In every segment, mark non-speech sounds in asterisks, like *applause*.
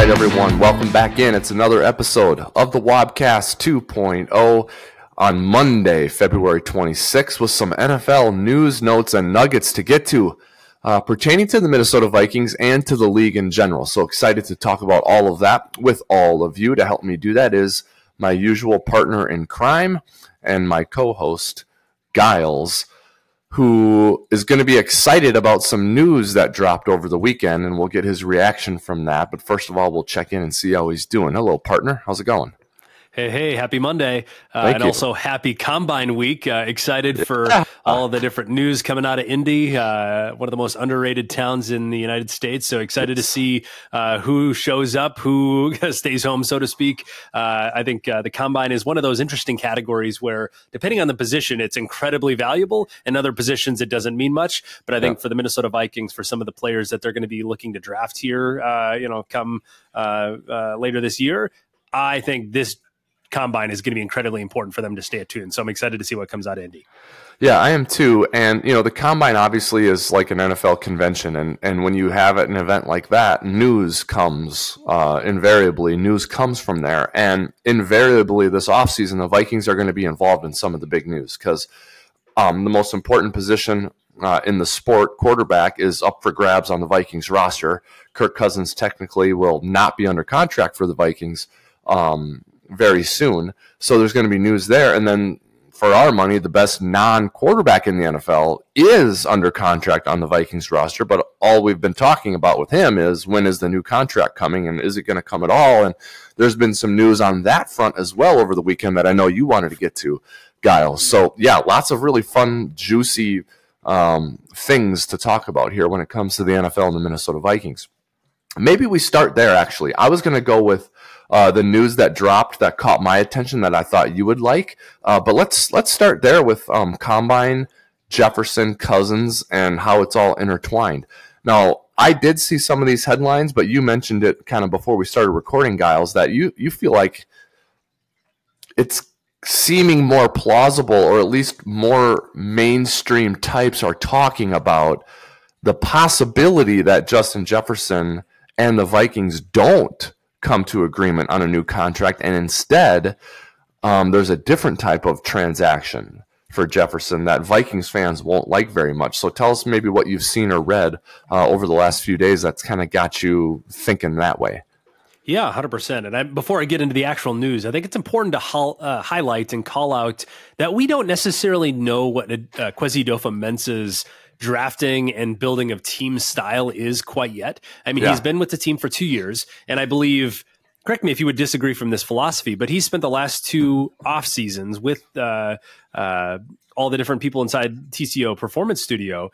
right, everyone, welcome back in. It's another episode of the Wobcast 2.0 on Monday, February 26th, with some NFL news, notes, and nuggets to get to uh, pertaining to the Minnesota Vikings and to the league in general. So excited to talk about all of that with all of you. To help me do that is my usual partner in crime and my co host, Gyles who is going to be excited about some news that dropped over the weekend, and we'll get his reaction from that. But first of all, we'll check in and see how he's doing. Hello, partner. How's it going? Hey, hey, happy Monday. Uh, and you. also happy Combine Week. Uh, excited for *laughs* all the different news coming out of Indy, uh, one of the most underrated towns in the United States. So excited to see uh, who shows up, who *laughs* stays home, so to speak. Uh, I think uh, the Combine is one of those interesting categories where, depending on the position, it's incredibly valuable. In other positions, it doesn't mean much. But I think yeah. for the Minnesota Vikings, for some of the players that they're going to be looking to draft here, you know, come later this year, I think this combine is going to be incredibly important for them to stay attuned. So I'm excited to see what comes out of Indy. Yeah, I am too. And you know, the combine obviously is like an NFL convention, and and when you have an event like that, news comes uh, invariably. News comes from there, and invariably this offseason, the Vikings are going to be involved in some of the big news because um, the most important position uh, in the sport, quarterback, is up for grabs on the Vikings roster. Kirk Cousins technically will not be under contract for the Vikings. Um, very soon. So there's going to be news there. And then for our money, the best non quarterback in the NFL is under contract on the Vikings roster. But all we've been talking about with him is when is the new contract coming and is it going to come at all? And there's been some news on that front as well over the weekend that I know you wanted to get to, Gyles. So, yeah, lots of really fun, juicy um, things to talk about here when it comes to the NFL and the Minnesota Vikings. Maybe we start there, actually. I was going to go with uh, the news that dropped that caught my attention that I thought you would like. Uh, but let's let's start there with um, Combine, Jefferson, Cousins, and how it's all intertwined. Now, I did see some of these headlines, but you mentioned it kind of before we started recording, Gyles, that you you feel like it's seeming more plausible, or at least more mainstream types are talking about the possibility that Justin Jefferson and the Vikings don't come to agreement on a new contract, and instead, um, there's a different type of transaction for Jefferson that Vikings fans won't like very much. So tell us maybe what you've seen or read uh, over the last few days that's kind of got you thinking that way. Yeah, hundred percent. And I, before I get into the actual news, I think it's important to uh, highlight and call out that we don't necessarily know what uh, Kwesi Adofo-Mensah's drafting and building of team style is quite yet. I mean, yeah. he's been with the team for two years, and I believe. Correct me if you would disagree from this philosophy, but he spent the last two off seasons with uh, uh, all the different people inside TCO Performance Studio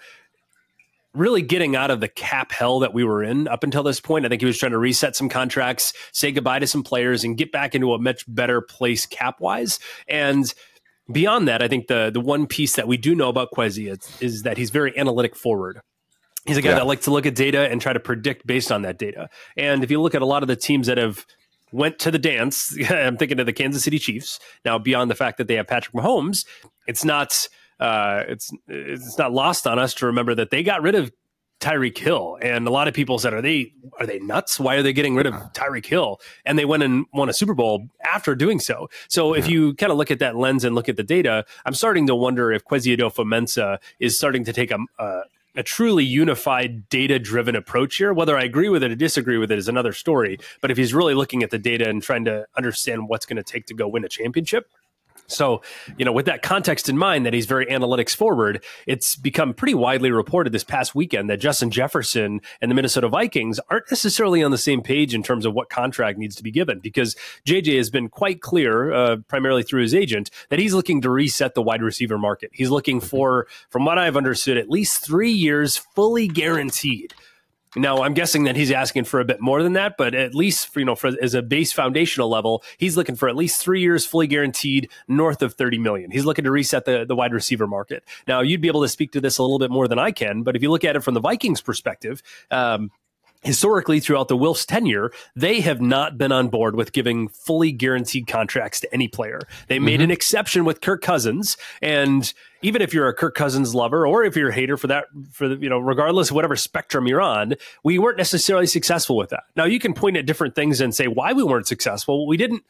really getting out of the cap hell that we were in up until this point. I think he was trying to reset some contracts, say goodbye to some players, and get back into a much better place cap wise. And beyond that, I think the the one piece that we do know about Kwesi is, is that he's very analytic forward. He's a guy yeah. that likes to look at data and try to predict based on that data. And if you look at a lot of the teams that have went to the dance, *laughs* I'm thinking of the Kansas City Chiefs. Now, beyond the fact that they have Patrick Mahomes, it's not uh, it's it's not lost on us to remember that they got rid of Tyreek Hill, and a lot of people said, "Are they are they nuts? Why are they getting rid of Tyreek Hill?" And they went and won a Super Bowl after doing so. So if you kind of look at that lens and look at the data, I'm starting to wonder if Kwesi Adofo-Mensah is starting to take a, a a truly unified data driven approach here. Whether I agree with it or disagree with it is another story. But if he's really looking at the data and trying to understand what's going to take to go win a championship, so, you know, with that context in mind that he's very analytics forward, it's become pretty widely reported this past weekend that Justin Jefferson and the Minnesota Vikings aren't necessarily on the same page in terms of what contract needs to be given because JJ has been quite clear, uh, primarily through his agent, that he's looking to reset the wide receiver market. He's looking for, from what I've understood, at least three years fully guaranteed now, I'm guessing that he's asking for a bit more than that, but at least for, you know, for, as a base foundational level, he's looking for at least three years fully guaranteed, north of 30 million. He's looking to reset the, the wide receiver market. Now, you'd be able to speak to this a little bit more than I can, but if you look at it from the Vikings perspective, um, historically throughout the Wilfs tenure, they have not been on board with giving fully guaranteed contracts to any player. They made mm-hmm. an exception with Kirk Cousins, and even if you're a Kirk Cousins lover or if you're a hater for that, for the, you know, regardless of whatever spectrum you're on, we weren't necessarily successful with that. Now you can point at different things and say why we weren't successful. We didn't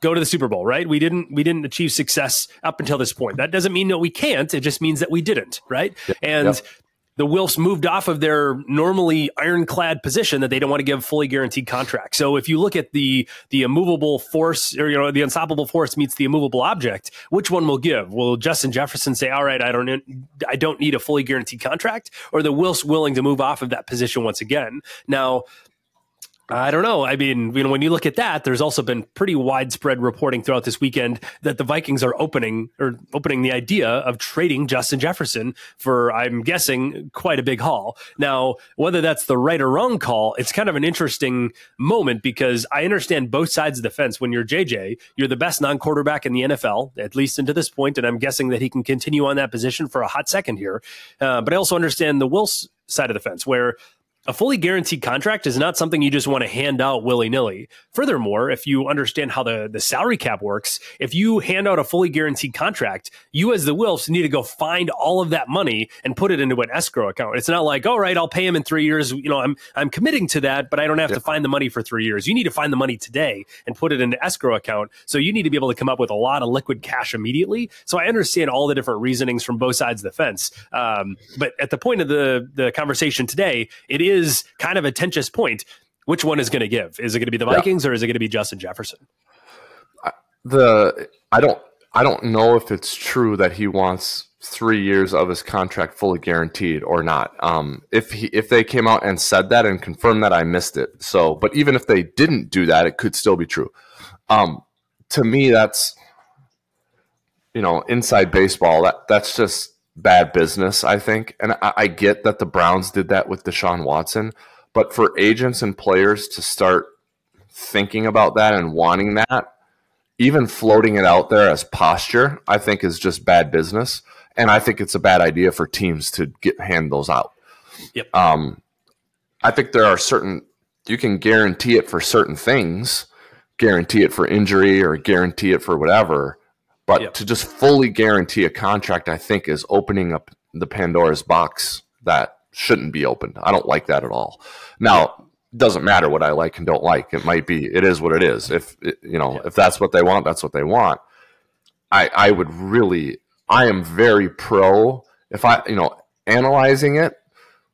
go to the Super Bowl, right? We didn't we didn't achieve success up until this point. That doesn't mean that we can't. It just means that we didn't, right? Yep. And yep the Wilfs moved off of their normally ironclad position that they don't want to give fully guaranteed contracts. So if you look at the the immovable force or you know the unstoppable force meets the immovable object, which one will give? Will Justin Jefferson say, "All right, I don't I don't need a fully guaranteed contract," or the Wilfs willing to move off of that position once again? Now, I don't know. I mean, you know, when you look at that, there's also been pretty widespread reporting throughout this weekend that the Vikings are opening or opening the idea of trading Justin Jefferson for, I'm guessing, quite a big haul. Now, whether that's the right or wrong call, it's kind of an interesting moment because I understand both sides of the fence. When you're JJ, you're the best non-quarterback in the NFL, at least into this point, and I'm guessing that he can continue on that position for a hot second here. Uh, but I also understand the Wilfs side of the fence, where a fully guaranteed contract is not something you just want to hand out willy nilly. Furthermore, if you understand how the, the salary cap works, if you hand out a fully guaranteed contract, you as the Wilfs need to go find all of that money and put it into an escrow account. It's not like, all right, I'll pay him in three years. You know, I'm I'm committing to that, but I don't have to find the money for three years. You need to find the money today and put it into escrow account. So you need to be able to come up with a lot of liquid cash immediately. So I understand all the different reasonings from both sides of the fence. Um, but at the point of the the conversation today, it is is kind of a tensious point. Which one is going to give? Is it going to be the Vikings yeah. or is it going to be Justin Jefferson? The I don't I don't know if it's true that he wants three years of his contract fully guaranteed or not. Um, if he, if they came out and said that and confirmed that, I missed it. So, but even if they didn't do that, it could still be true. Um, to me, that's you know inside baseball. That that's just bad business, I think. And I, I, get that the Browns did that with Deshaun Watson, but for agents and players to start thinking about that and wanting that, even floating it out there as posture, I think is just bad business. And I think it's a bad idea for teams to get hand those out. Yep. Um, I think there are certain you can guarantee it for certain things, guarantee it for injury or guarantee it for whatever but yep. to just fully guarantee a contract, I think, is opening up the Pandora's box that shouldn't be opened. I don't like that at all. Now, it doesn't matter what I like and don't like. It might be, it is what it is. If you know, if that's what they want, that's what they want. I I would really, I am very pro. If I, you know, analyzing it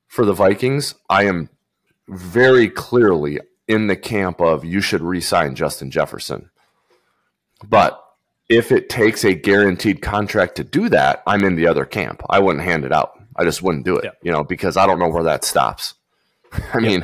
for the Vikings, I am very clearly in the camp of you should re-sign Justin Jefferson. But if it takes a guaranteed contract to do that, I'm in the other camp. I wouldn't hand it out. I just wouldn't do it, yeah. you know, because I don't know where that stops. *laughs* I yeah. mean,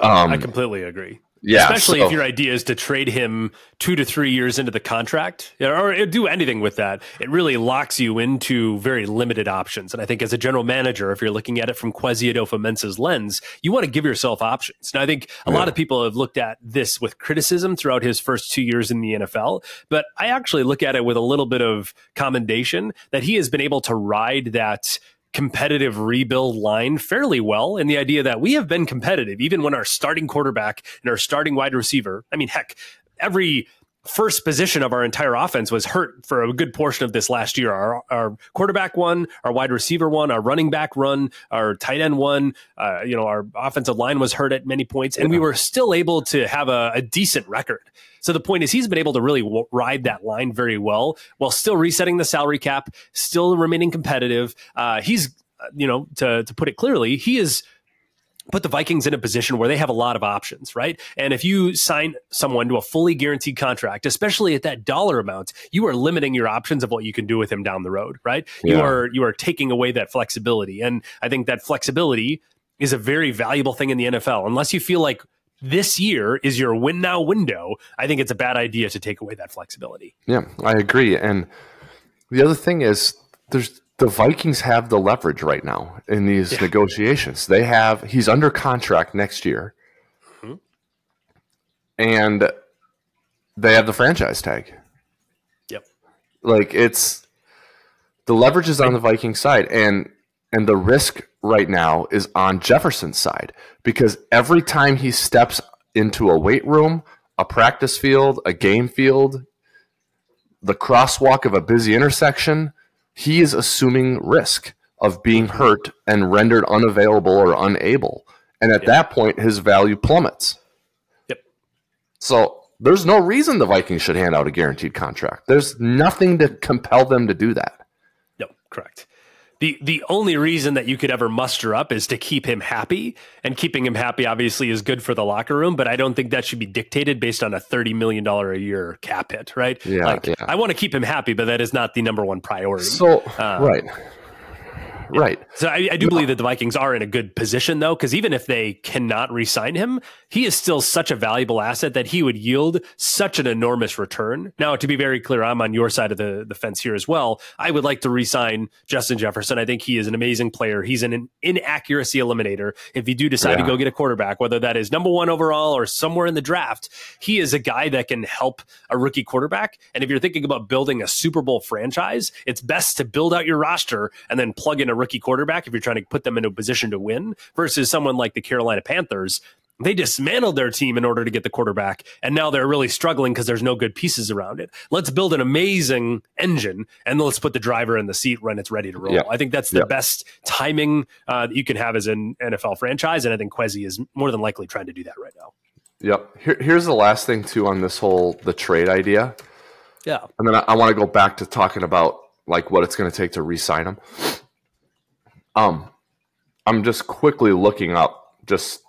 um, I completely agree. Yeah, especially so, if your idea is to trade him two to three years into the contract, or uh, do anything with that. It really locks you into very limited options. And I think as a general manager, if you're looking at it from Kwesi Adofo-Mensah's lens, you want to give yourself options. And I think a yeah. lot of people have looked at this with criticism throughout his first two years in the NFL. But I actually look at it with a little bit of commendation that he has been able to ride that competitive rebuild line fairly well in the idea that we have been competitive even when our starting quarterback and our starting wide receiver i mean heck every first position of our entire offense was hurt for a good portion of this last year. Our, our quarterback one, our wide receiver one, our running back run, our tight end one. Uh, you know, our offensive line was hurt at many points, and we were still able to have a, a decent record. So the point is, he's been able to really w- ride that line very well while still resetting the salary cap, still remaining competitive. Uh, he's, uh, you know, to to put it clearly, he is put the Vikings in a position where they have a lot of options, right? And if you sign someone to a fully guaranteed contract, especially at that dollar amount, you are limiting your options of what you can do with him down the road, right? Yeah. You are you are taking away that flexibility. And I think that flexibility is a very valuable thing in the NFL. Unless you feel like this year is your win now window, I think it's a bad idea to take away that flexibility. Yeah, I agree. And the other thing is there's the Vikings have the leverage right now in these yeah. negotiations. They have he's under contract next year. Mm-hmm. And they have the franchise tag. Yep. Like it's the leverage is on the Viking side and and the risk right now is on Jefferson's side because every time he steps into a weight room, a practice field, a game field, the crosswalk of a busy intersection, he is assuming risk of being mm-hmm. hurt and rendered unavailable or unable. And at yep. that point, his value plummets. Yep. So there's no reason the Vikings should hand out a guaranteed contract. There's nothing to compel them to do that. No, correct the the only reason that you could ever muster up is to keep him happy and keeping him happy obviously is good for the locker room but i don't think that should be dictated based on a 30 million dollar a year cap hit right? Yeah, like yeah. i want to keep him happy but that is not the number one priority. So uh, right Right. So I, I do believe that the Vikings are in a good position, though, because even if they cannot re-sign him, he is still such a valuable asset that he would yield such an enormous return. Now, to be very clear, I'm on your side of the, the fence here as well. I would like to re-sign Justin Jefferson. I think he is an amazing player. He's an inaccuracy eliminator. If you do decide yeah. to go get a quarterback, whether that is number one overall or somewhere in the draft, he is a guy that can help a rookie quarterback. And if you're thinking about building a Super Bowl franchise, it's best to build out your roster and then plug in a rookie quarterback if you're trying to put them in a position to win versus someone like the Carolina Panthers. They dismantled their team in order to get the quarterback, and now they're really struggling because there's no good pieces around it. Let's build an amazing engine, and let's put the driver in the seat when it's ready to roll. I think that's the best timing uh, that you can have as an NFL franchise, and I think Kwesi is more than likely trying to do that right now. Yep. Here, here's the last thing too on this whole the trade idea. Yeah. And then I, I want to go back to talking about like what it's going to take to re-sign them. Um, I'm just quickly looking up just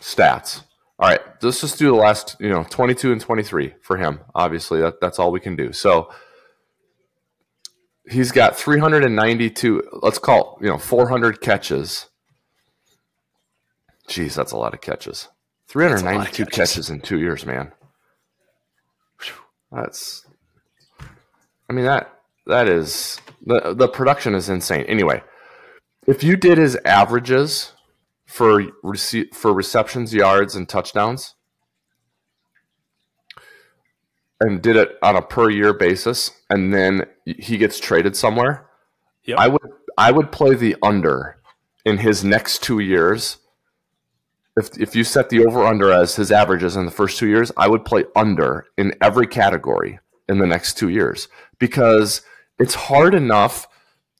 stats. All right, let's just do the last, you know, 22 and 23 for him. Obviously, that, that's all we can do. So he's got 392. Let's call you know 400 catches. Jeez, that's a lot of catches. 392 of catches. catches in two years, man. That's. I mean that that is the the production is insane. Anyway, if you did his averages for rece- for receptions, yards, and touchdowns, and did it on a per year basis, and then he gets traded somewhere, yep. I would I would play the under in his next two years. If if you set the over under as his averages in the first two years, I would play under in every category in the next two years because it's hard enough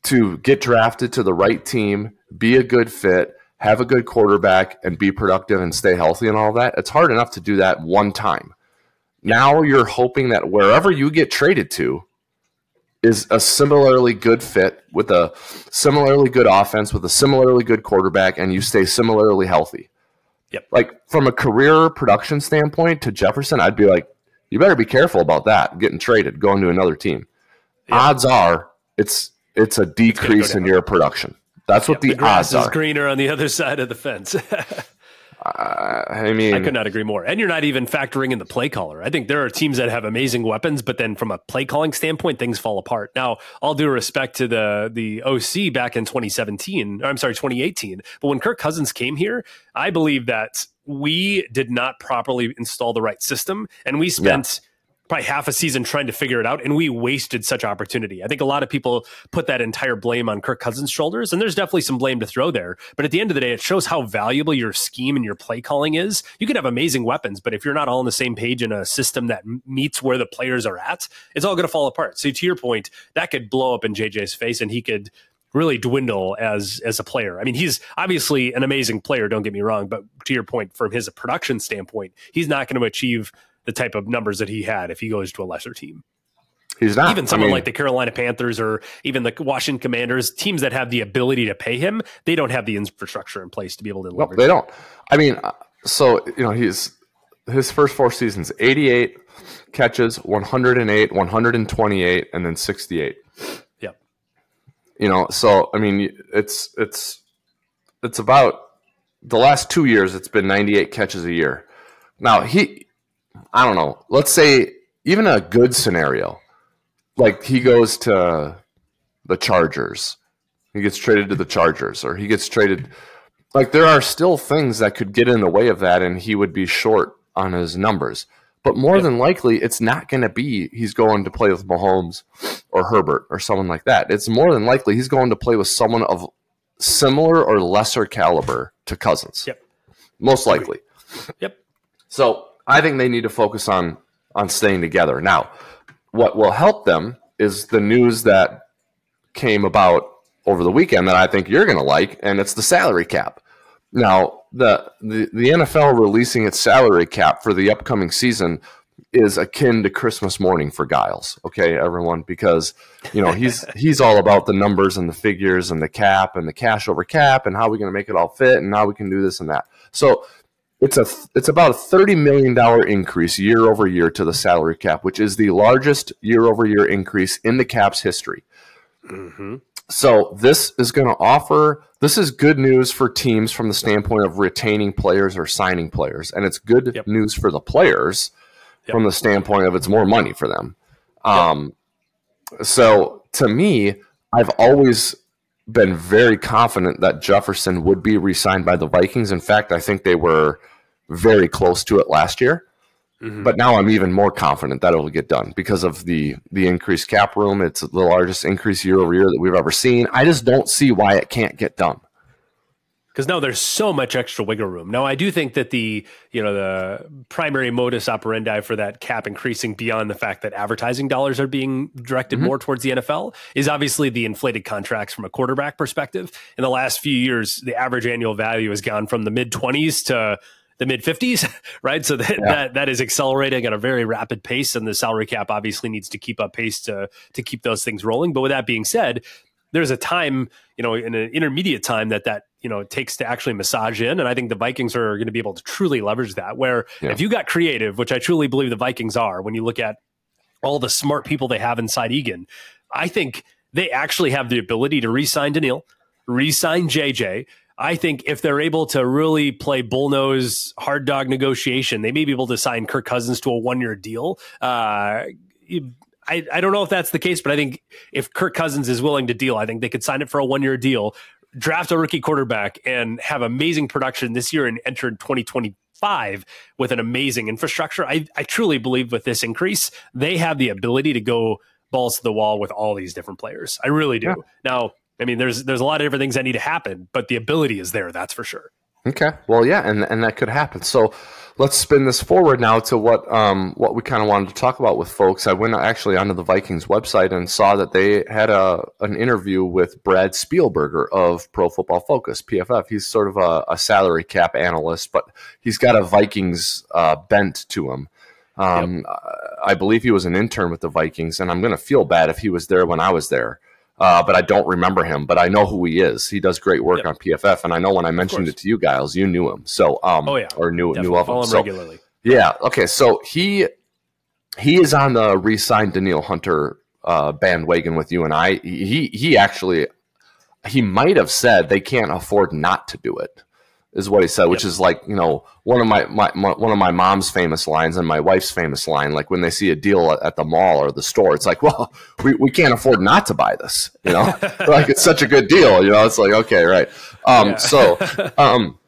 to get drafted to the right team, be a good fit, have a good quarterback, and be productive and stay healthy and all that. It's hard enough to do that one time. Now you're hoping that wherever you get traded to is a similarly good fit with a similarly good offense, with a similarly good quarterback, and you stay similarly healthy. Yep. Like from a career production standpoint to Jefferson, I'd be like, you better be careful about that getting traded, going to another team. Yep. Odds are it's it's a decrease in your production. That's what the, the grass odds is greener on the *laughs* other side of the fence. *laughs* uh, I mean, I could not agree more. And you're not even factoring in the play caller. I think there are teams that have amazing weapons, but then from a play calling standpoint, things fall apart. Now, all due respect to the the OC back in 2017, I'm sorry, 2018, but when Kirk Cousins came here, I believe that we did not properly install the right system, and we spent. Yeah probably half a season trying to figure it out, and we wasted such opportunity. I think a lot of people put that entire blame on Kirk Cousins' shoulders, and there's definitely some blame to throw there. But at the end of the day, it shows how valuable your scheme and your play calling is. You can have amazing weapons, but if you're not all on the same page in a system that meets where the players are at, it's all going to fall apart. So to your point, that could blow up in JJ's face, and he could really dwindle as as a player. I mean, he's obviously an amazing player, don't get me wrong, but to your point, from his production standpoint, he's not going to achieve the type of numbers that he had if he goes to a lesser team. He's not. Even someone I mean, like the Carolina Panthers or even the Washington Commanders, teams that have the ability to pay him, they don't have the infrastructure in place to be able to leverage. they don't. I mean, uh, so you know, he's his first four seasons: eighty-eight catches, one hundred and eight, one hundred and twenty-eight, and then sixty-eight. Yep. You know, so I mean, it's it's it's about the last two years. It's been ninety-eight catches a year. Now he I don't know. Let's say even a good scenario, like he goes to the Chargers, he gets traded to the Chargers, or he gets traded. Like there are still things that could get in the way of that, and he would be short on his numbers. But more than likely, it's not going to be he's going to play with Mahomes or Herbert or someone like that. It's more than likely he's going to play with someone of similar or lesser caliber to Cousins. Yep. Most likely. Yep. So I think they need to focus on on staying together. Now, what will help them is the news that came about over the weekend that I think you're going to like, and it's the salary cap. Now, the, the the NFL releasing its salary cap for the upcoming season is akin to Christmas morning for Gyles. Okay, everyone, because you know he's *laughs* he's all about the numbers and the figures and the cap and the cash over cap and how we're going to make it all fit and how we can do this and that. So it's a it's about a thirty million dollar increase year over year to the salary cap, which is the largest year over year increase in the cap's history. Mm-hmm. So this is going to offer this is good news for teams from the standpoint of retaining players or signing players, and it's good yep. news for the players yep. from the standpoint of it's more money for them. Um. So to me, I've always been very confident that Jefferson would be re-signed by the Vikings. In fact, I think they were very close to it last year. Mm-hmm. But now I'm even more confident that it'll get done because of the the increased cap room. It's the largest increase year over year that we've ever seen. I just don't see why it can't get done. Because now there's so much extra wiggle room. Now I do think that the you know the primary modus operandi for that cap increasing beyond the fact that advertising dollars are being directed mm-hmm. more towards the NFL is obviously the inflated contracts from a quarterback perspective. In the last few years, the average annual value has gone from the mid 20s to the mid 50s, *laughs* right? So that, yeah. that that is accelerating at a very rapid pace, and the salary cap obviously needs to keep up pace to to keep those things rolling. But with that being said, there's a time, you know, in an intermediate time that that you know takes to actually massage in, and I think the Vikings are going to be able to truly leverage that. Where yeah. if you got creative, which I truly believe the Vikings are, when you look at all the smart people they have inside Eagan, I think they actually have the ability to re-sign Danielle, re-sign JJ I think if they're able to really play bullnose hard dog negotiation, they may be able to sign Kirk Cousins to a one year deal. Uh, I, I don't know if that's the case, but I think if Kirk Cousins is willing to deal, I think they could sign it for a one year deal, draft a rookie quarterback, and have amazing production this year and enter 2025 with an amazing infrastructure. I, I truly believe with this increase, they have the ability to go balls to the wall with all these different players. I really do. Yeah. Now, I mean, there's there's a lot of different things that need to happen, but the ability is there. That's for sure. Okay. Well, yeah, and and that could happen. So let's spin this forward now to what um what we kind of wanted to talk about with folks. I went actually onto the Vikings website and saw that they had a an interview with Brad Spielberger of Pro Football Focus (PFF). He's sort of a, a salary cap analyst, but he's got a Vikings uh, bent to him. Um, yep. I believe he was an intern with the Vikings, and I'm going to feel bad if he was there when I was there uh, but I don't remember him. But I know who he is. He does great work yep. on PFF, and I know when I mentioned it to you Gyles, you knew him. So, um, oh yeah, or knew Definitely knew of him, him so, regularly. Yeah. Okay. So he he is on the re-signed Danielle Hunter uh, bandwagon with you and I. He he actually he might have said they can't afford not to do it is what he said, which yep. is like you know one of my, my, my, one of my mom's famous lines and my wife's famous line. Like when they see a deal at, at the mall or the store, it's like, well, *laughs* we, we can't afford not to buy this. You know, *laughs* like it's such a good deal. You know, it's like okay, right. Um, yeah. so, *laughs* um,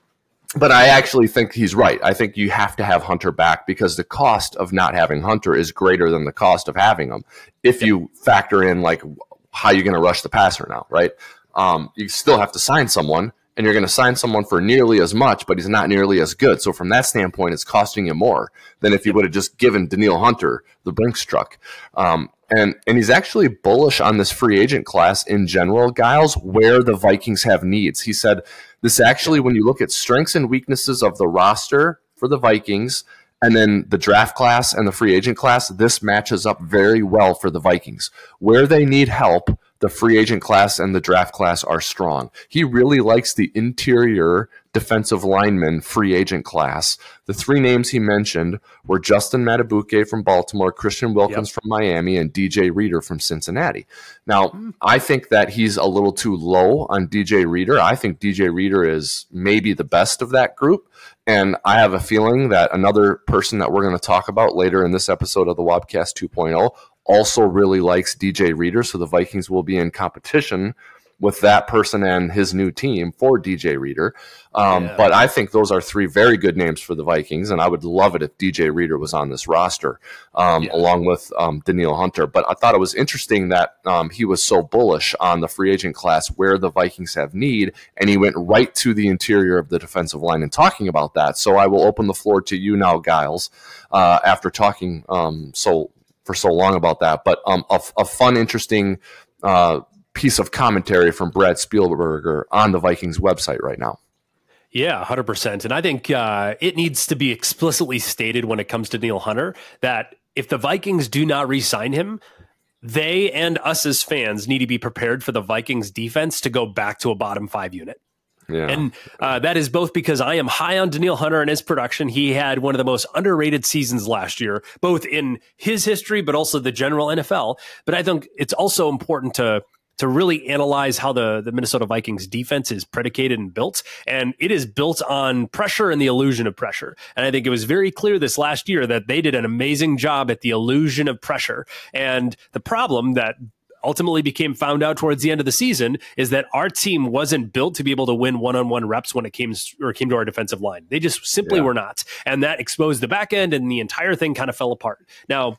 but I actually think he's right. I think you have to have Hunter back because the cost of not having Hunter is greater than the cost of having him. If yep. you factor in like how you're going to rush the passer now, right? Um, you still have to sign someone and you're going to sign someone for nearly as much, but he's not nearly as good. So from that standpoint, it's costing you more than if you would have just given Danielle Hunter the Brinks truck. Um, and and he's actually bullish on this free agent class in general, Gyles, where the Vikings have needs. He said this actually, when you look at strengths and weaknesses of the roster for the Vikings, and then the draft class and the free agent class, this matches up very well for the Vikings. Where they need help, the free agent class and the draft class are strong. He really likes the interior defensive lineman free agent class. The three names he mentioned were Justin Madubuike from Baltimore, Christian Wilkins yep. from Miami, and DJ Reader from Cincinnati. Now, hmm. I think that he's a little too low on DJ Reader. I think DJ Reader is maybe the best of that group. And I have a feeling that another person that we're going to talk about later in this episode of the Wobcast 2.0 also really likes DJ Reader, so the Vikings will be in competition with that person and his new team for DJ Reader. Um, Yeah. But I think those are three very good names for the Vikings, and I would love it if DJ Reader was on this roster um, Yeah. along with um, Danielle Hunter. But I thought it was interesting that um, he was so bullish on the free agent class where the Vikings have need, and he went right to the interior of the defensive line and talking about that. So I will open the floor to you now, Gyles, uh, after talking um, so for so long about that. But um, a, a fun, interesting uh, piece of commentary from Brad Spielberger on the Vikings website right now. Yeah, 100%. And I think uh, it needs to be explicitly stated when it comes to Neil Hunter that if the Vikings do not re sign him, they and us as fans need to be prepared for the Vikings defense to go back to a bottom five unit. Yeah. And uh, that is both because I am high on Danielle Hunter and his production. He had one of the most underrated seasons last year, both in his history, but also the general NFL. But I think it's also important to to really analyze how the, the Minnesota Vikings defense is predicated and built. And it is built on pressure and the illusion of pressure. And I think it was very clear this last year that they did an amazing job at the illusion of pressure. And the problem that ultimately became found out towards the end of the season is that our team wasn't built to be able to win one-on-one reps when it came or came to our defensive line. They just simply Yeah. were not. And that exposed the back end and the entire thing kind of fell apart. Now,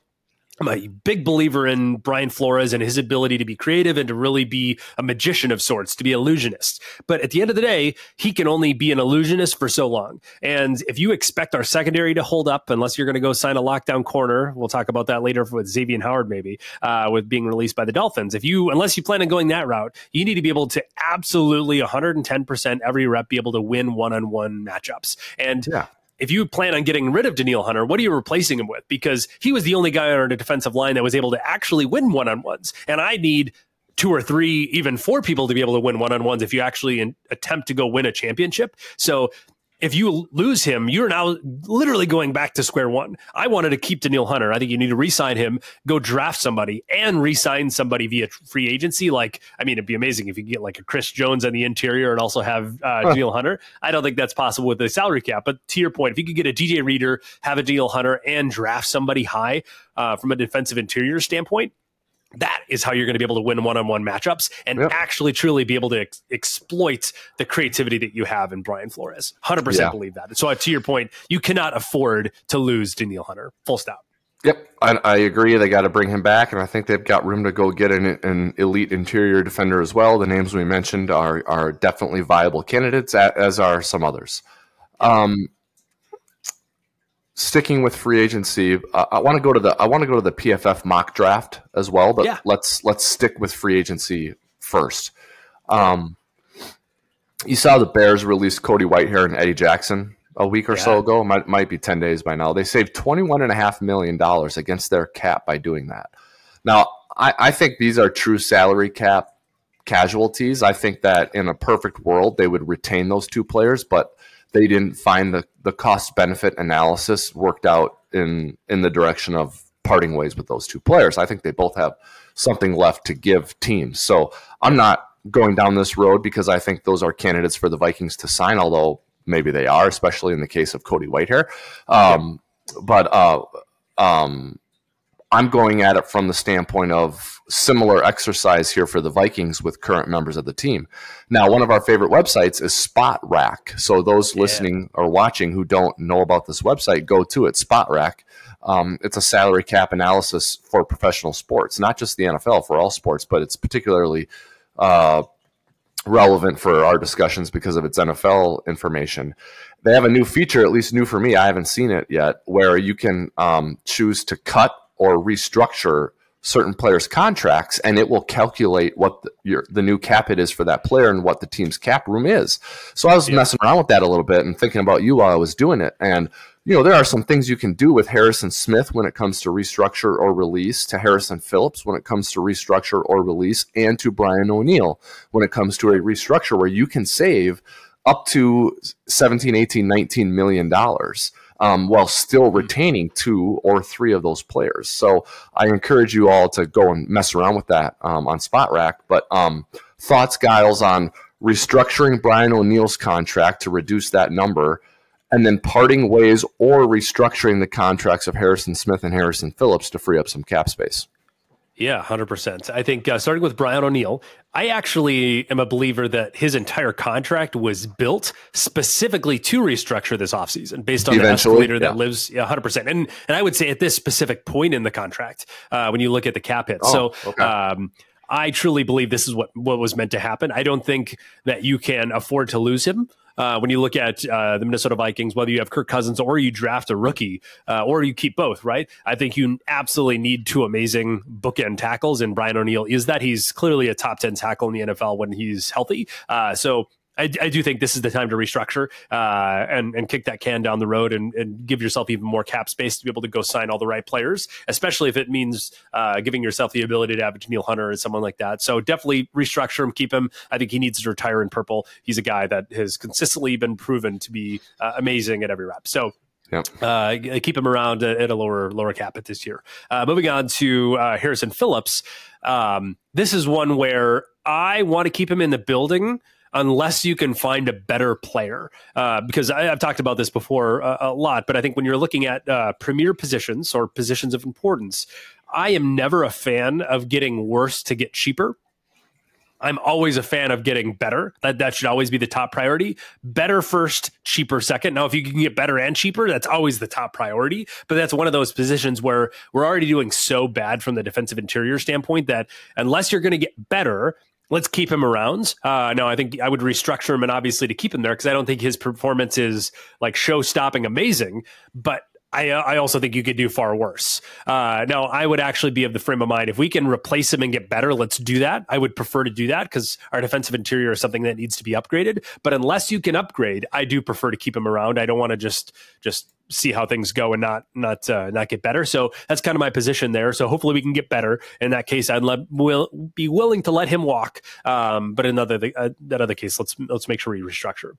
I'm a big believer in Brian Flores and his ability to be creative and to really be a magician of sorts, to be illusionist. But at the end of the day, he can only be an illusionist for so long. And if you expect our secondary to hold up, unless you're going to go sign a lockdown corner, we'll talk about that later with Xavier Howard, maybe, uh, with being released by the Dolphins. If you, unless you plan on going that route, you need to be able to absolutely 110% every rep be able to win one on one matchups. And Yeah. If you plan on getting rid of Danielle Hunter, what are you replacing him with? Because he was the only guy on our defensive line that was able to actually win one on ones. And I need two or three, even four people to be able to win one on ones if you actually in, attempt to go win a championship. So if you lose him, you're now literally going back to square one. I wanted to keep Danielle Hunter. I think you need to re-sign him, go draft somebody, and re-sign somebody via free agency. Like, I mean, it'd be amazing if you get like a Chris Jones on the interior and also have uh, Danielle Hunter. I don't think that's possible with the salary cap. But to your point, if you could get a DJ Reader, have a Daniil Hunter, and draft somebody high uh, from a defensive interior standpoint, that is how you're going to be able to win one-on-one matchups and Yep. actually truly be able to ex- exploit the creativity that you have in Brian Flores. 100% Yeah. believe that. So uh, to your point, you cannot afford to lose Danielle Hunter. Full stop. Yep, I, I agree. They got to bring him back, and I think they've got room to go get an, an elite interior defender as well. The names we mentioned are are definitely viable candidates, as are some others. Um, sticking with free agency, uh, I want to go to the I want to go to the PFF mock draft as well, but Yeah. let's let's stick with free agency first. Um, you saw the Bears release Cody Whitehair and Eddie Jackson a week or so ago. Might might be ten days by now. They saved twenty one and a half million dollars against their cap by doing that. Now, I, I think these are true salary cap casualties. I think that in a perfect world they would retain those two players, but they didn't find the, the cost benefit analysis worked out in in the direction of parting ways with those two players. I think they both have something left to give teams. So I'm not going down this road because I think those are candidates for the Vikings to sign, although maybe they are, especially in the case of Cody Whitehair. Um, But uh, um, I'm going at it from the standpoint of similar exercise here for the Vikings with current members of the team. Now, one of our favorite websites is Spotrac. So those Yeah. listening or watching who don't know about this website, go to it. Spotrac. Um, it's a salary cap analysis for professional sports, not just the NFL, for all sports, but it's particularly uh, relevant for our discussions because of its NFL information. They have a new feature, at least new for me. I haven't seen it yet, where you can um, choose to cut or restructure certain players' contracts, and it will calculate what the, your, the new cap it is for that player and what the team's cap room is. So I was Yeah. messing around with that a little bit and thinking about you while I was doing it, and you know there are some things you can do with Harrison Smith when it comes to restructure or release, to Harrison Phillips when it comes to restructure or release, and to Brian O'Neill when it comes to a restructure where you can save up to 17 18 19 million dollars um, while still retaining two or three of those players. So i encourage you all to go and mess around with that um, on spotrac. But um, thoughts gyles on restructuring brian o'neill's contract to reduce that number and then parting ways or restructuring the contracts of harrison smith and harrison phillips to free up some cap space Yeah, 100%. I think uh, starting with Brian O'Neill, I actually am a believer that his entire contract was built specifically to restructure this offseason based on Eventually, the escalator yeah. that lives yeah, 100%. And and I would say at this specific point in the contract, uh, when you look at the cap hit. Oh, so, okay. um, I truly believe this is what, what was meant to happen. I don't think that you can afford to lose him. Uh, when you look at uh, the Minnesota Vikings, whether you have Kirk Cousins or you draft a rookie uh, or you keep both, right? I think you absolutely need two amazing bookend tackles, and Brian O'Neill is that. He's clearly a top 10 tackle in the NFL when he's healthy. Uh, so I, I, do think this is the time to restructure uh, and and kick that can down the road and, and, give yourself even more cap space to be able to go sign all the right players, especially if it means uh, giving yourself the ability to have a Neil Hunter and someone like that. So definitely restructure him, keep him. I think he needs to retire in purple. He's a guy that has consistently been proven to be uh, amazing at every rep. So Yep. Uh, keep him around at a lower lower cap at this year. Uh, moving on to uh, Harrison Phillips. Um, this is one where I want to keep him in the building unless you can find a better player. Uh, because I, have talked about this before uh, a lot, but I think when you're looking at uh, premier positions or positions of importance, I am never a fan of getting worse to get cheaper. I'm always a fan of getting better. That that should always be the top priority. Better first, cheaper second. Now, if you can get better and cheaper, that's always the top priority. But that's one of those positions where we're already doing so bad from the defensive interior standpoint that unless you're going to get better, let's keep him around. Uh, no, I think I would restructure him and obviously to keep him there because I don't think his performance is like show stopping amazing, but I, I also think you could do far worse. Uh, now, I would actually be of the frame of mind if we can replace him and get better, let's do that. I would prefer to do that because our defensive interior is something that needs to be upgraded. But unless you can upgrade, I do prefer to keep him around. I don't want to just just see how things go and not not uh, not get better. So that's kind of my position there. So hopefully we can get better. In that case, I'd let, will be willing to let him walk. Um, but in other, uh, that other case, let's let's make sure we restructure.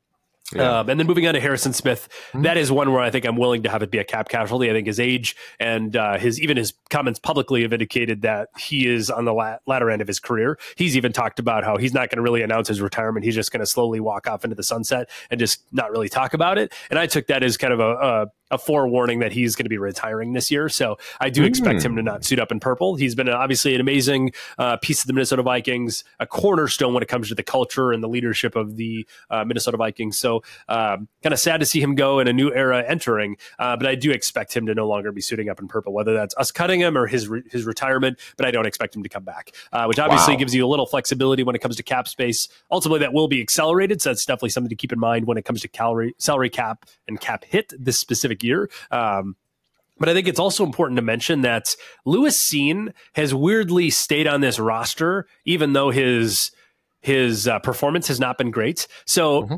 Yeah. Um, and then moving on to Harrison Smith, mm-hmm. that is one where I think I'm willing to have it be a cap casualty. I think his age and uh, his even his comments publicly have indicated that he is on the la- latter end of his career. He's even talked about how he's not going to really announce his retirement. He's just going to slowly walk off into the sunset and just not really talk about it. And I took that as kind of a, a a forewarning that he's going to be retiring this year. So I do mm. expect him to not suit up in purple. He's been obviously an amazing uh, piece of the Minnesota Vikings, a cornerstone when it comes to the culture and the leadership of the uh, Minnesota Vikings. So um, kind of sad to see him go in a new era entering, uh, but I do expect him to no longer be suiting up in purple, whether that's us cutting him or his re- his retirement. But I don't expect him to come back, uh, which obviously wow. gives you a little flexibility when it comes to cap space. Ultimately, that will be accelerated, so that's definitely something to keep in mind when it comes to calorie salary cap and cap hit this specific specific year. Um, but I think it's also important to mention that Lewis Cine has weirdly stayed on this roster, even though his his uh, performance has not been great. So. Mm-hmm.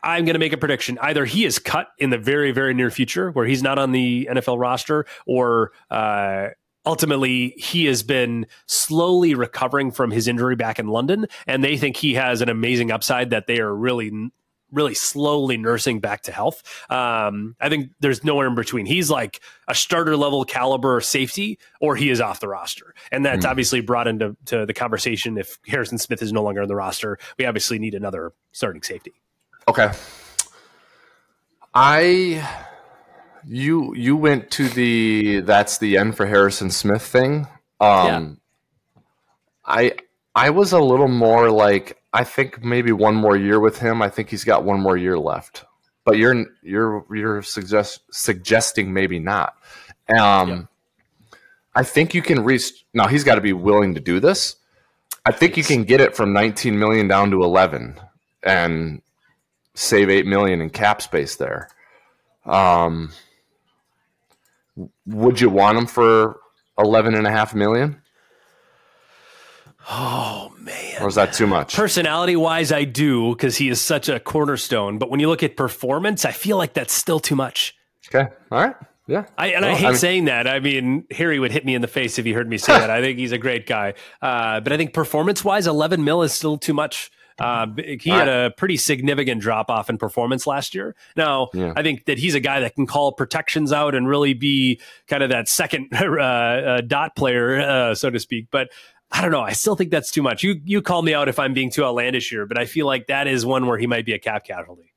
I'm going to make a prediction. Either he is cut in the very, very near future, where he's not on the NFL roster, or uh, ultimately he has been slowly recovering from his injury back in London, and they think he has an amazing upside that they are really really slowly nursing back to health. Um, I think there's nowhere in between. He's like a starter level caliber safety, or he is off the roster, and that's mm. obviously brought into to the conversation. If Harrison Smith is no longer on the roster, we obviously need another starting safety. Okay, I you you went to the that's the end for Harrison Smith thing. Um, yeah. I I was a little more like I think maybe one more year with him. I think he's got one more year left. But you're you're you're suggest, suggesting maybe not. Um, yeah. I think you can reach. Now he's got to be willing to do this. I think you can get it from 19 million down to 11 and save 8 million in cap space there. Um, would you want him for 11 and a half million? Oh man. Or is that too much? Personality wise, I do because he is such a cornerstone. But when you look at performance, I feel like that's still too much. Okay. All right. Yeah. I, and well, I hate I mean, saying that. I mean, Harry would hit me in the face if he heard me say that. I think he's a great guy. Uh, but I think performance wise, 11 mil is still too much. Uh, he had a pretty significant drop off in performance last year. Now, yeah. I think that he's a guy that can call protections out and really be kind of that second *laughs* uh, uh, dot player, uh, so to speak. But I don't know. I still think that's too much. You you call me out if I'm being too outlandish here, but I feel like that is one where he might be a cap casualty.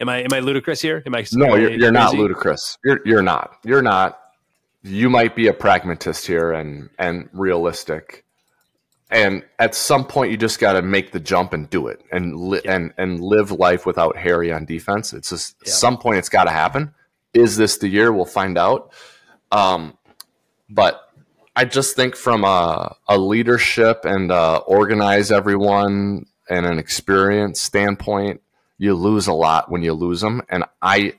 Am I am I ludicrous here? Am I? No, you're, you're not ludicrous. You're you're not. You're not. you might be a pragmatist here and and realistic and at some point you just got to make the jump and do it and li- yeah. and and live life without Harry on defense. It's just yeah. some point it's got to happen. Is this the year? We'll find out. Um, but I just think from a, a leadership and uh, organize everyone and an experience standpoint, you lose a lot when you lose them. And I,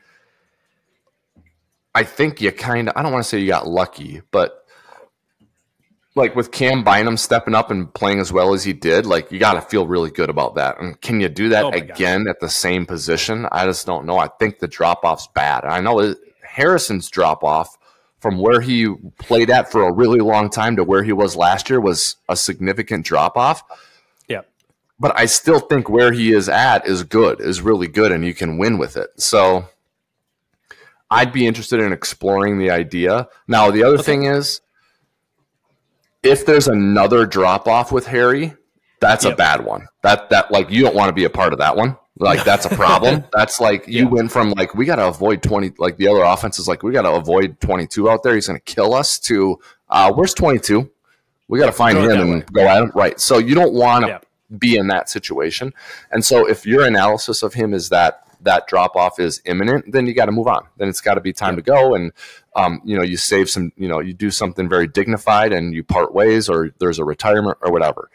I think you kind of I don't want to say you got lucky, but like with Cam Bynum stepping up and playing as well as he did, like you got to feel really good about that. And can you do that oh again God. at the same position? I just don't know. I think the drop off's bad. I know Harrison's drop off from where he played at for a really long time to where he was last year was a significant drop off. Yeah. But I still think where he is at is good, is really good, and you can win with it. So I'd be interested in exploring the idea. Now, the other okay. thing is, if there's another drop off with Harry, that's yep. a bad one. That that like you don't want to be a part of that one. Like *laughs* that's a problem. that's like you yeah. went from like we got to avoid 20 like the other offense is like we got to avoid 22 out there. He's going to kill us to uh where's 22? We got to find him and way. go at him. Right. So you don't want to yeah. be in that situation. And so if your analysis of him is that that drop off is imminent, then you got to move on. Then it's got to be time to go, and um, you know you save some, you know you do something very dignified, and you part ways, or there's a retirement or whatever.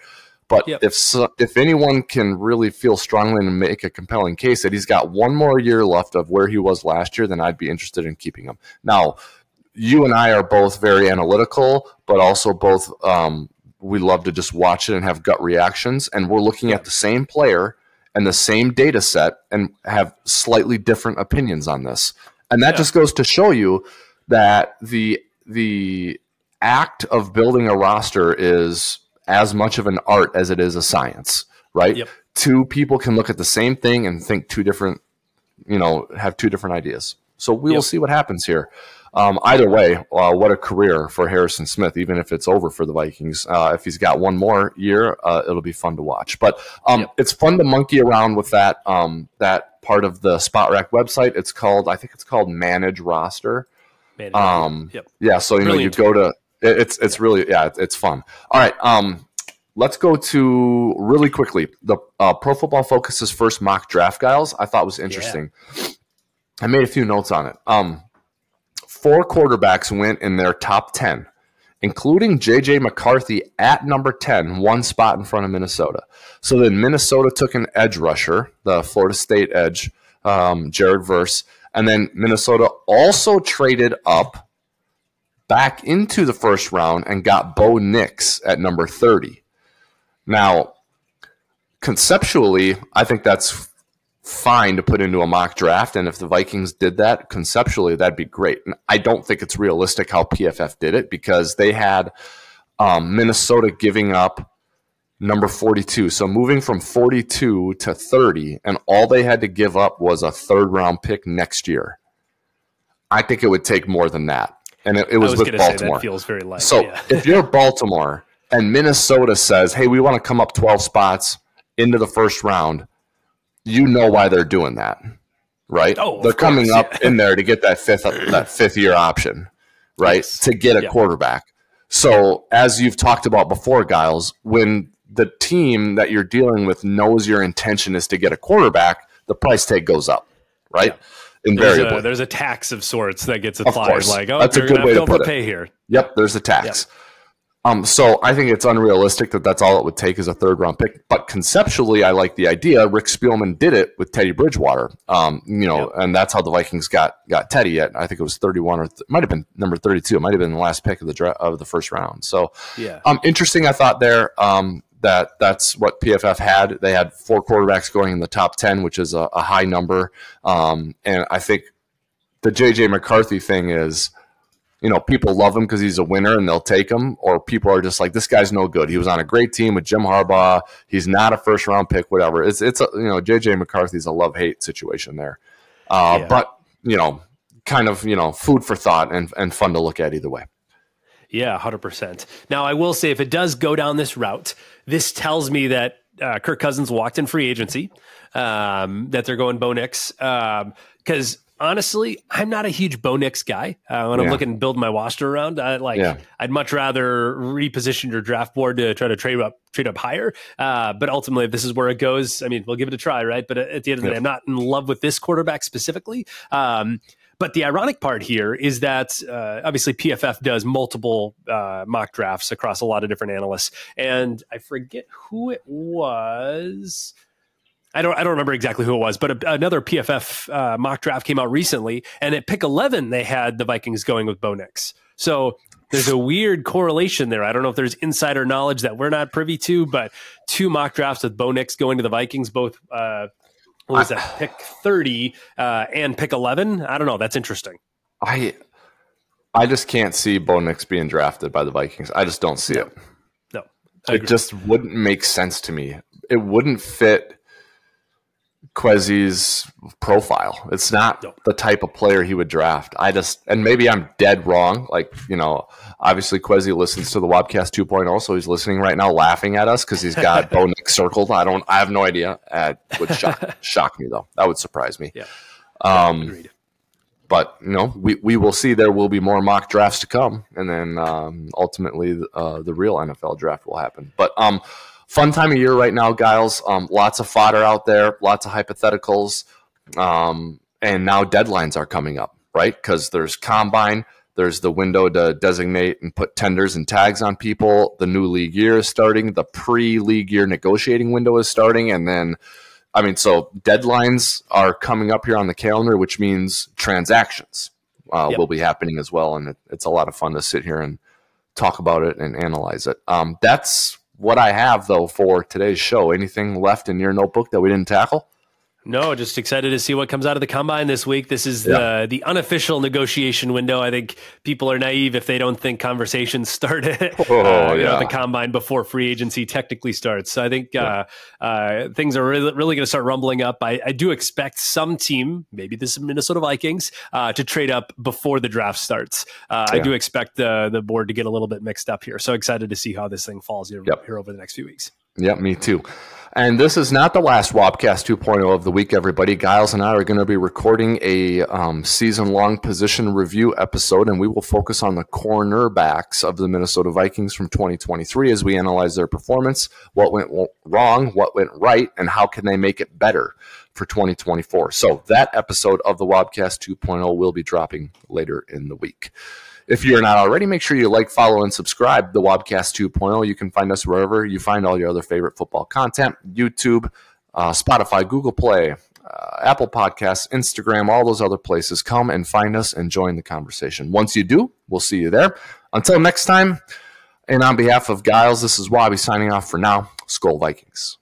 But yep. if so, if anyone can really feel strongly and make a compelling case that he's got one more year left of where he was last year, then I'd be interested in keeping him. Now, you and I are both very analytical, but also both um, we love to just watch it and have gut reactions, and we're looking at the same player and the same data set and have slightly different opinions on this. And that yeah. just goes to show you that the the act of building a roster is as much of an art as it is a science, right? Yep. Two people can look at the same thing and think two different, you know, have two different ideas. So we yep. will see what happens here. Um, either way, uh, what a career for Harrison Smith, even if it's over for the Vikings. Uh, if he's got one more year, uh, it'll be fun to watch. But um, yep. it's fun to monkey around with that um, that part of the Spotrac website. It's called, I think it's called Manage Roster. Manage. Um, yep. Yeah, so you Brilliant know you go to it's it's really yeah it's fun. All right, um, let's go to really quickly the uh, Pro Football Focus's first mock draft, guys. I thought was interesting. Yeah. I made a few notes on it. Um, four quarterbacks went in their top 10, including J.J. McCarthy at number 10, one spot in front of Minnesota. So then Minnesota took an edge rusher, the Florida State edge, um, Jared Verse. And then Minnesota also traded up back into the first round and got Bo Nix at number 30. Now, conceptually, I think that's fine to put into a mock draft. And if the Vikings did that conceptually, that'd be great. And I don't think it's realistic how PFF did it because they had um, Minnesota giving up number 42. So moving from 42 to 30, and all they had to give up was a third round pick next year. I think it would take more than that. And it, it was, was, with Baltimore. feels very light. So yeah. if you're Baltimore and Minnesota says, hey, we want to come up 12 spots into the first round – you know why they're doing that, right? Oh, they're coming up yeah. in there to get that fifth that fifth year option, right? Yes. To get a yeah. quarterback. So as you've talked about before, Gyles, when the team that you're dealing with knows your intention is to get a quarterback, the price tag goes up, right? Invariably, there's a, there's a, tax of sorts that gets applied. Like, oh, that's a good way to put it. Pay here. Yep, there's a tax. Yep. Um, so I think it's unrealistic that that's all it would take is a third round pick. But conceptually, I like the idea. Rick Spielman did it with Teddy Bridgewater. Um, you know, yep. and that's how the Vikings got got Teddy at. I think it was thirty one or th- might have been number thirty two. It might have been the last pick of the dra- of the first round. So yeah, um, interesting. I thought there. Um, that that's what PFF had. They had four quarterbacks going in the top ten, which is a, a high number. Um, and I think the JJ McCarthy thing is you know, people love him because he's a winner and they'll take him, or people are just like, this guy's no good. He was on a great team with Jim Harbaugh. He's not a first round pick, whatever. It's it's a, you know, JJ McCarthy's a love hate situation there, uh, yeah. but you know, kind of you know, food for thought and and fun to look at either way. Yeah, hundred percent. Now, I will say, if it does go down this route, this tells me that uh, Kirk Cousins walked in free agency, um, that they're going Bo Nix, because um, honestly, I'm not a huge Bo Nix guy. Uh, when I'm Yeah. looking to build my roster around, I like Yeah. I'd much rather reposition your draft board to try to trade up trade up higher. Uh, but ultimately, if this is where it goes, I mean, we'll give it a try, right? But at the end of the Yeah. day, I'm not in love with this quarterback specifically. Um, but the ironic part here is that uh, obviously PFF does multiple uh, mock drafts across a lot of different analysts, and I forget who it was. I don't I don't remember exactly who it was, but a, another PFF uh, mock draft came out recently, and at pick eleven they had the Vikings going with Bo Nix. So there's a weird correlation there. I don't know if there's insider knowledge that we're not privy to, but two mock drafts with Bo Nix going to the Vikings, both uh, what was that pick thirty uh, and pick eleven? I don't know. That's interesting. I I just can't see Bo Nix being drafted by the Vikings. I just don't see it. No, I It agree. just wouldn't make sense to me. It wouldn't fit Kwesi's profile. It's not No. the type of player he would draft. I just and maybe I'm dead wrong. Like you know, obviously Kwesi listens to the Wobcast 2.0, so he's listening right now, laughing at us because he's got *laughs* Bo Nix circled. I don't. I have no idea. Uh, would shock *laughs* shock me though. That would surprise me. Yeah. Um, but you know, we, we will see. There will be more mock drafts to come, and then um, ultimately uh, the real NFL draft will happen. But um, fun time of year right now, Gyles. Um, lots of fodder out there, lots of hypotheticals, um, and now deadlines are coming up, right? Because there's combine. There's the window to designate and put tenders and tags on people. The new league year is starting. The pre-league year negotiating window is starting, and then I mean, so deadlines are coming up here on the calendar, which means transactions uh, Yep. will be happening as well, and it, it's a lot of fun to sit here and talk about it and analyze it. Um, that's what I have though for today's show. Anything left in your notebook that we didn't tackle? No, just excited to see what comes out of the combine this week. This is Yeah. the the unofficial negotiation window. I think people are naive if they don't think conversations *laughs* start at Oh, uh, you know, the combine before free agency technically starts. So I think uh, uh, things are really, really going to start rumbling up. I, I do expect some team, maybe this is Minnesota Vikings, uh, to trade up before the draft starts. Uh, I do expect the the board to get a little bit mixed up here. So excited to see how this thing falls here, Yep. here over the next few weeks. Yep, me too. And this is not the last Wobcast 2.0 of the week, everybody. Gyles and I are going to be recording a um, season long position review episode, and we will focus on the cornerbacks of the Minnesota Vikings from 2023 as we analyze their performance, what went wrong, what went right, and how can they make it better for 2024. So that episode of the Wobcast 2.0 will be dropping later in the week. If you're not already, make sure you like, follow, and subscribe the Wobcast 2.0. You can find us wherever you find all your other favorite football content YouTube, uh, Spotify, Google Play, uh, Apple Podcasts, Instagram, all those other places. Come and find us and join the conversation. Once you do, we'll see you there. Until next time, and on behalf of Gyles, this is Wobby signing off for now. Skol Vikings.